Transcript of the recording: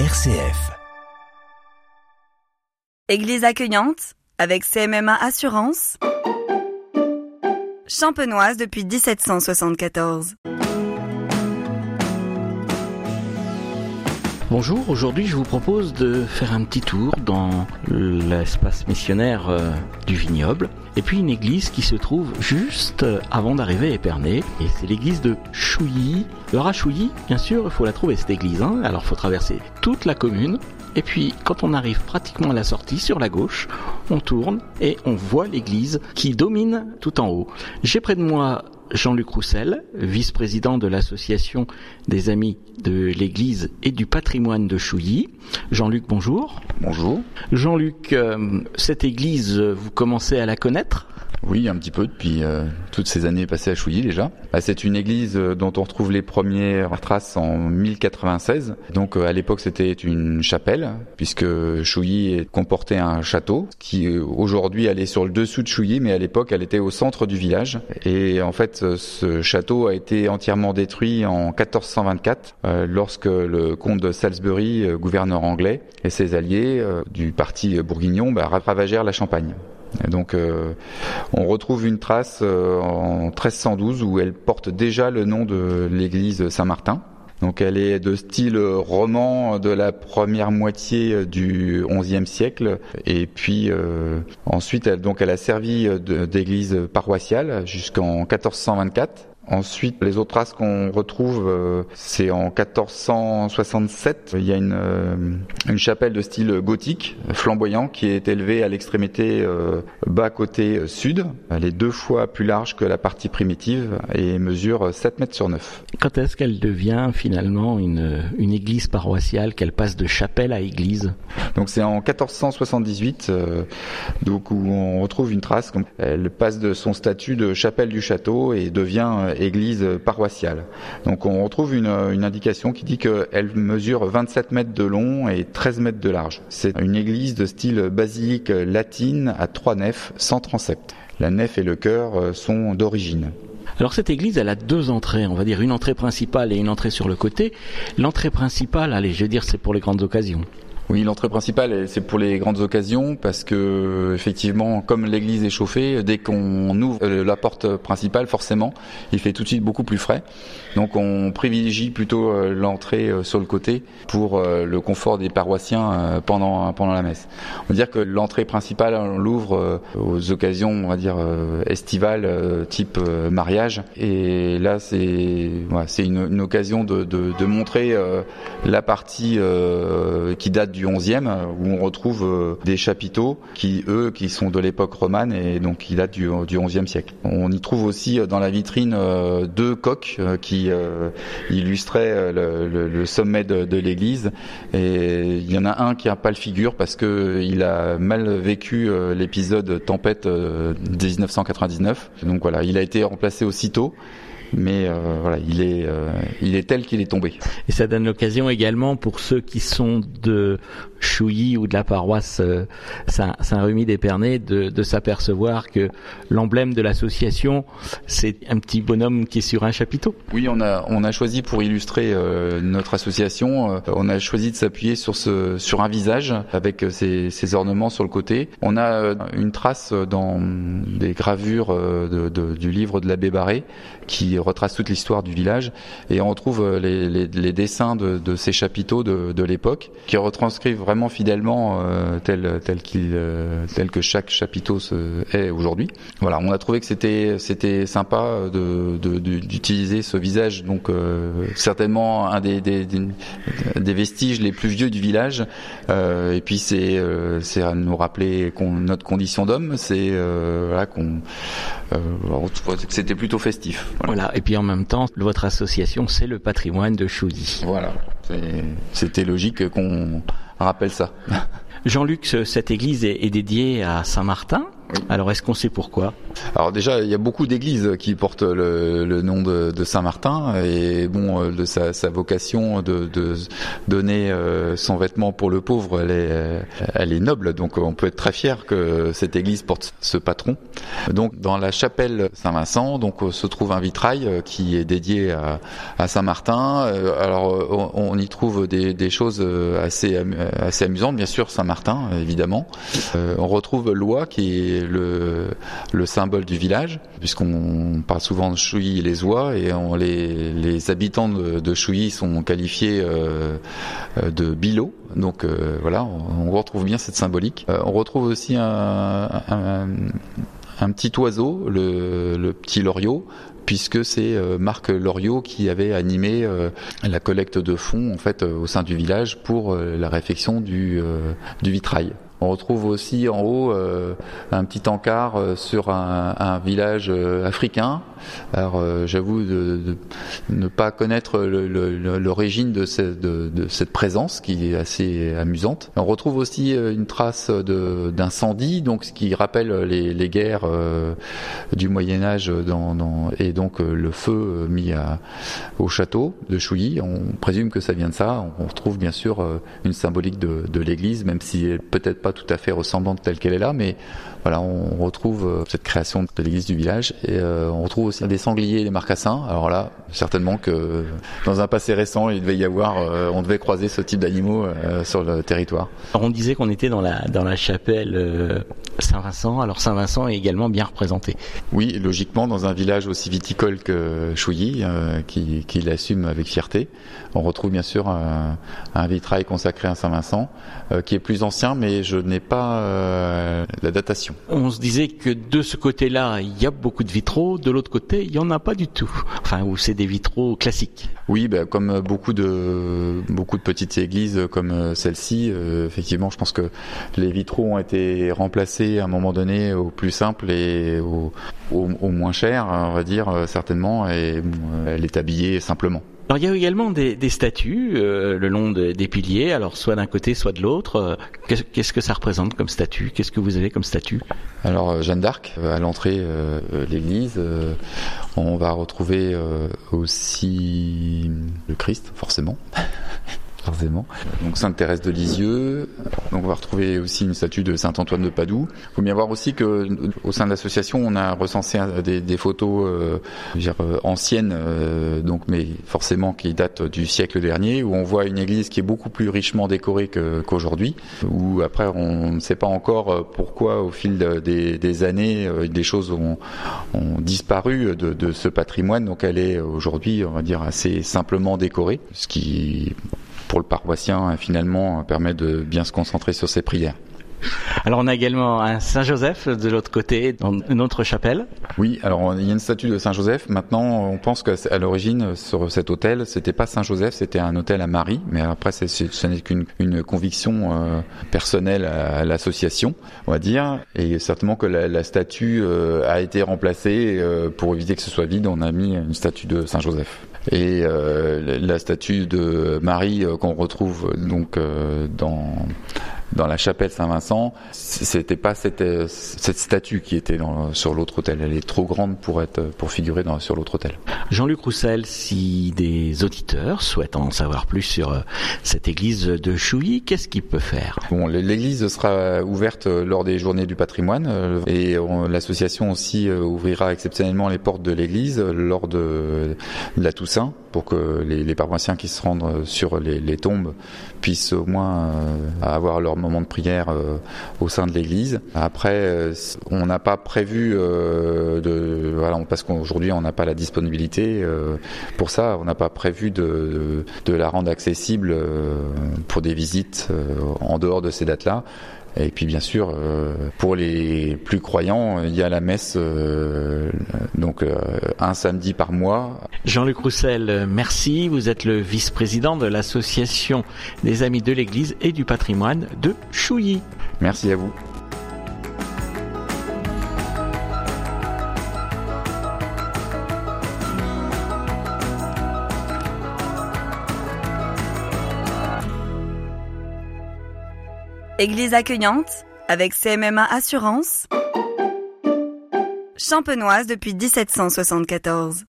RCF. Église accueillante avec CMMA Assurance. Champenoise depuis 1774. Bonjour, aujourd'hui je vous propose de faire un petit tour dans l'espace missionnaire euh, du vignoble et puis une église qui se trouve juste avant d'arriver à Épernay et c'est l'église de Chouilly. Alors à Chouilly, bien sûr, il faut la trouver cette église, hein. alors il faut traverser toute la commune et puis, quand on arrive pratiquement à la sortie, sur la gauche, on tourne et on voit l'église qui domine tout en haut. J'ai près de moi Jean-Luc Roussel, vice-président de l'association des amis de l'église et du patrimoine de Chouilly. Jean-Luc, bonjour. Bonjour. Jean-Luc, euh, cette église, vous commencez à la connaître? Oui, un petit peu depuis euh, toutes ces années passées à Chouilly déjà. Bah, c'est une église euh, dont on retrouve les premières traces en 1096. Donc euh, à l'époque c'était une chapelle puisque Chouilly comportait un château qui aujourd'hui allait sur le dessous de Chouilly mais à l'époque elle était au centre du village. Et en fait ce château a été entièrement détruit en 1424 lorsque le comte de Salisbury, gouverneur anglais, et ses alliés du parti bourguignon bah, ravagèrent la Champagne donc euh, on retrouve une trace euh, en 1312 où elle porte déjà le nom de l'église Saint-Martin. Donc elle est de style roman de la première moitié du XIe siècle et puis euh, ensuite elle, donc elle a servi d'église paroissiale jusqu'en 1424 Ensuite, les autres traces qu'on retrouve, euh, c'est en 1467. Il y a une, euh, une, chapelle de style gothique, flamboyant, qui est élevée à l'extrémité euh, bas côté sud. Elle est deux fois plus large que la partie primitive et mesure 7 mètres sur 9. Quand est-ce qu'elle devient finalement une, une église paroissiale, qu'elle passe de chapelle à église? Donc c'est en 1478, donc où on retrouve une trace. Elle passe de son statut de chapelle du château et devient église paroissiale. Donc on retrouve une, indication qui dit qu'elle mesure 27 mètres de long et 13 mètres de large. C'est une église de style basilique latine à trois nefs sans transept. La nef et le chœur euh, sont d'origine. Alors cette église, elle a deux entrées, on va dire une entrée principale et une entrée sur le côté. L'entrée principale, allez, je veux dire, c'est pour les grandes occasions. Oui, l'entrée principale, c'est pour les grandes occasions parce que effectivement, comme l'église est chauffée, dès qu'on ouvre euh, la porte principale, forcément, il fait tout de suite beaucoup plus frais. Donc, on privilégie plutôt euh, l'entrée euh, sur le côté pour le confort des paroissiens pendant pendant la messe. On va dire que l'entrée principale, on l'ouvre aux occasions, on va dire estivales, type mariage. Et là, c'est c'est une, une, occasion de, de, de montrer la partie qui date du 11e où on retrouve euh, des chapiteaux qui eux qui sont de l'époque romane et donc qui datent du, du 11e siècle. On y trouve aussi euh, dans la vitrine euh, deux coques qui illustraient le, sommet de, l'église et il y en a un qui a pas le figure parce que il a mal vécu l'épisode tempête de 1999. Donc voilà, il a été remplacé aussitôt mais euh, voilà, il est, euh, il est tel qu'il est tombé. Et ça donne l'occasion également pour ceux qui sont de Chouilly ou de la paroisse euh, Saint-Rémy d'Épernay de, de s'apercevoir que l'emblème de l'association, c'est un petit bonhomme qui est sur un chapiteau. Oui, on a, on a choisi pour illustrer notre association, on a choisi de s'appuyer sur sur un visage avec ces ornements sur le côté. On a une trace dans des gravures de, du livre de l'abbé Barré qui retrace toute l'histoire du village et on retrouve euh, les, les, dessins de, de, ces chapiteaux de l'époque qui retranscrivent vraiment fidèlement euh, tel tel qu'il euh, tel que chaque chapiteau se, est aujourd'hui. Voilà, on a trouvé que c'était c'était sympa de d'utiliser ce visage donc euh, certainement un des, des, des, vestiges les plus vieux du village et puis c'est c'est à nous rappeler qu'on notre condition d'homme, c'est voilà qu'on c'était plutôt festif. Voilà. Et puis en même temps, votre association, c'est le patrimoine de Chouilly. Voilà. C'était logique qu'on rappelle ça. Jean-Luc, cette église est, dédiée à Alors est-ce qu'on sait pourquoi? Alors déjà, il y a beaucoup d'églises qui portent le, nom de, Saint-Martin et bon, euh, de sa, vocation de, donner euh, son vêtement pour le pauvre, elle est, euh, elle est noble. Donc on peut être très fier que cette église porte ce patron. Donc dans la chapelle Saint-Vincent, donc se trouve un vitrail qui est dédié à, Saint-Martin. Alors on, y trouve des, choses assez assez amusantes, bien sûr Saint-Martin évidemment. on retrouve l'oie qui est le, le symbole du village, puisqu'on parle souvent de Chouilly et les oies, et les, habitants de, de Chouilly sont qualifiés euh, de bilots. Donc euh, voilà, on, retrouve bien cette symbolique. Euh, on retrouve aussi un, petit oiseau, le, petit loriot, puisque c'est Marc Loriot qui avait animé la collecte de fonds en fait au sein du village pour la réfection du vitrail. On retrouve aussi en haut euh, un petit encart euh, sur un, village euh, africain. Alors j'avoue de, ne pas connaître l'origine de, cette présence qui est assez amusante. On retrouve aussi une trace d'incendie, donc ce qui rappelle les, guerres du Moyen Âge et donc le feu mis au château de Chouilly. On présume que ça vient de ça. On retrouve bien sûr une symbolique de, l'église, même si peut-être pas tout à fait ressemblante telle qu'elle est là, mais voilà, on retrouve euh, cette création de l'église du village et euh, on retrouve aussi des sangliers et des marcassins. Alors là, certainement que dans un passé récent, il devait y avoir, euh, on devait croiser ce type d'animaux sur le territoire. Alors on disait qu'on était dans la dans la chapelle Saint-Vincent. Alors Saint-Vincent est également bien représenté. Oui, logiquement, dans un village aussi viticole que Chouilly, qui, qui l'assume avec fierté, on retrouve bien sûr un, un vitrail consacré à Saint-Vincent, qui est plus ancien, mais je n'ai pas la datation. On se disait que de ce côté-là, il y a beaucoup de vitraux, de l'autre côté, il n'y en a pas du tout. Enfin, c'est des vitraux classiques. Oui, ben, comme beaucoup de beaucoup de petites églises comme euh, celle-ci, euh, effectivement, je pense que les vitraux ont été remplacés à un moment donné au plus simple et au, au moins cher, on va dire euh, certainement, et elle est habillée simplement. Alors il y a également des, statues euh, le long des piliers, alors soit d'un côté, soit de l'autre. Euh, qu'est-ce que ça représente comme statue? Qu'est-ce que vous avez comme statue? Alors euh, Jeanne d'Arc, à l'entrée de l'église, on va retrouver aussi le Christ, forcément. Donc Sainte Thérèse de Lisieux. Donc on va retrouver aussi une statue de Saint Antoine de Padoue. Il faut bien voir aussi que au sein de l'association, on a recensé des, photos euh, euh, anciennes, euh, donc mais forcément qui datent du siècle dernier, où on voit une église qui est beaucoup plus richement décorée qu'aujourd'hui. où après on ne sait pas encore pourquoi au fil des, des années des choses ont, ont disparu de, de ce patrimoine. Donc elle est aujourd'hui, on va dire, assez simplement décorée, ce qui pour le paroissien, finalement, permet de bien se concentrer sur ses prières. Alors on a également un Saint-Joseph de l'autre côté, dans une autre chapelle. Oui, alors il y a une statue de Saint-Joseph. Maintenant, on pense qu'à l'origine, sur cet hôtel, c'était pas Saint-Joseph, c'était un hôtel à Marie. Mais après, ce n'est qu'une une conviction euh, personnelle à, l'association, on va dire. Et certainement que la, la statue euh, a été remplacée euh, pour éviter que ce soit vide. On a mis une statue de Saint-Joseph. Et la statue de Marie qu'on retrouve donc dans dans la chapelle Saint-Vincent, c'était pas cette, euh, cette statue qui était dans, sur l'autre hôtel. Elle est trop grande pour être pour figurer dans, sur l'autre hôtel. Jean-Luc Roussel, si des auditeurs souhaitent en savoir plus sur euh, cette église de Chouilly, qu'est-ce qu'ils peuvent faire? Bon, l'église sera ouverte euh, lors des journées du patrimoine et l'association aussi ouvrira exceptionnellement les portes de l'église lors de, la Toussaint pour que les, les paroissiens qui se rendent sur les, les tombes puissent au moins avoir leur moment de prière euh, au sein de l'Église. Après, euh, on n'a pas prévu euh, de voilà parce qu'aujourd'hui on n'a pas la disponibilité pour ça. On n'a pas prévu de, de, la rendre accessible pour des visites en dehors de ces dates-là. Et puis bien sûr, euh, pour les plus croyants, il y a la messe euh, donc euh, un samedi par mois. Jean-Luc Roussel, merci. Vous êtes le vice-président de l'association des Amis de l'Église et du patrimoine de Chouilly. Merci à vous. Église accueillante avec CMMA Assurance. Champenoise depuis 1774.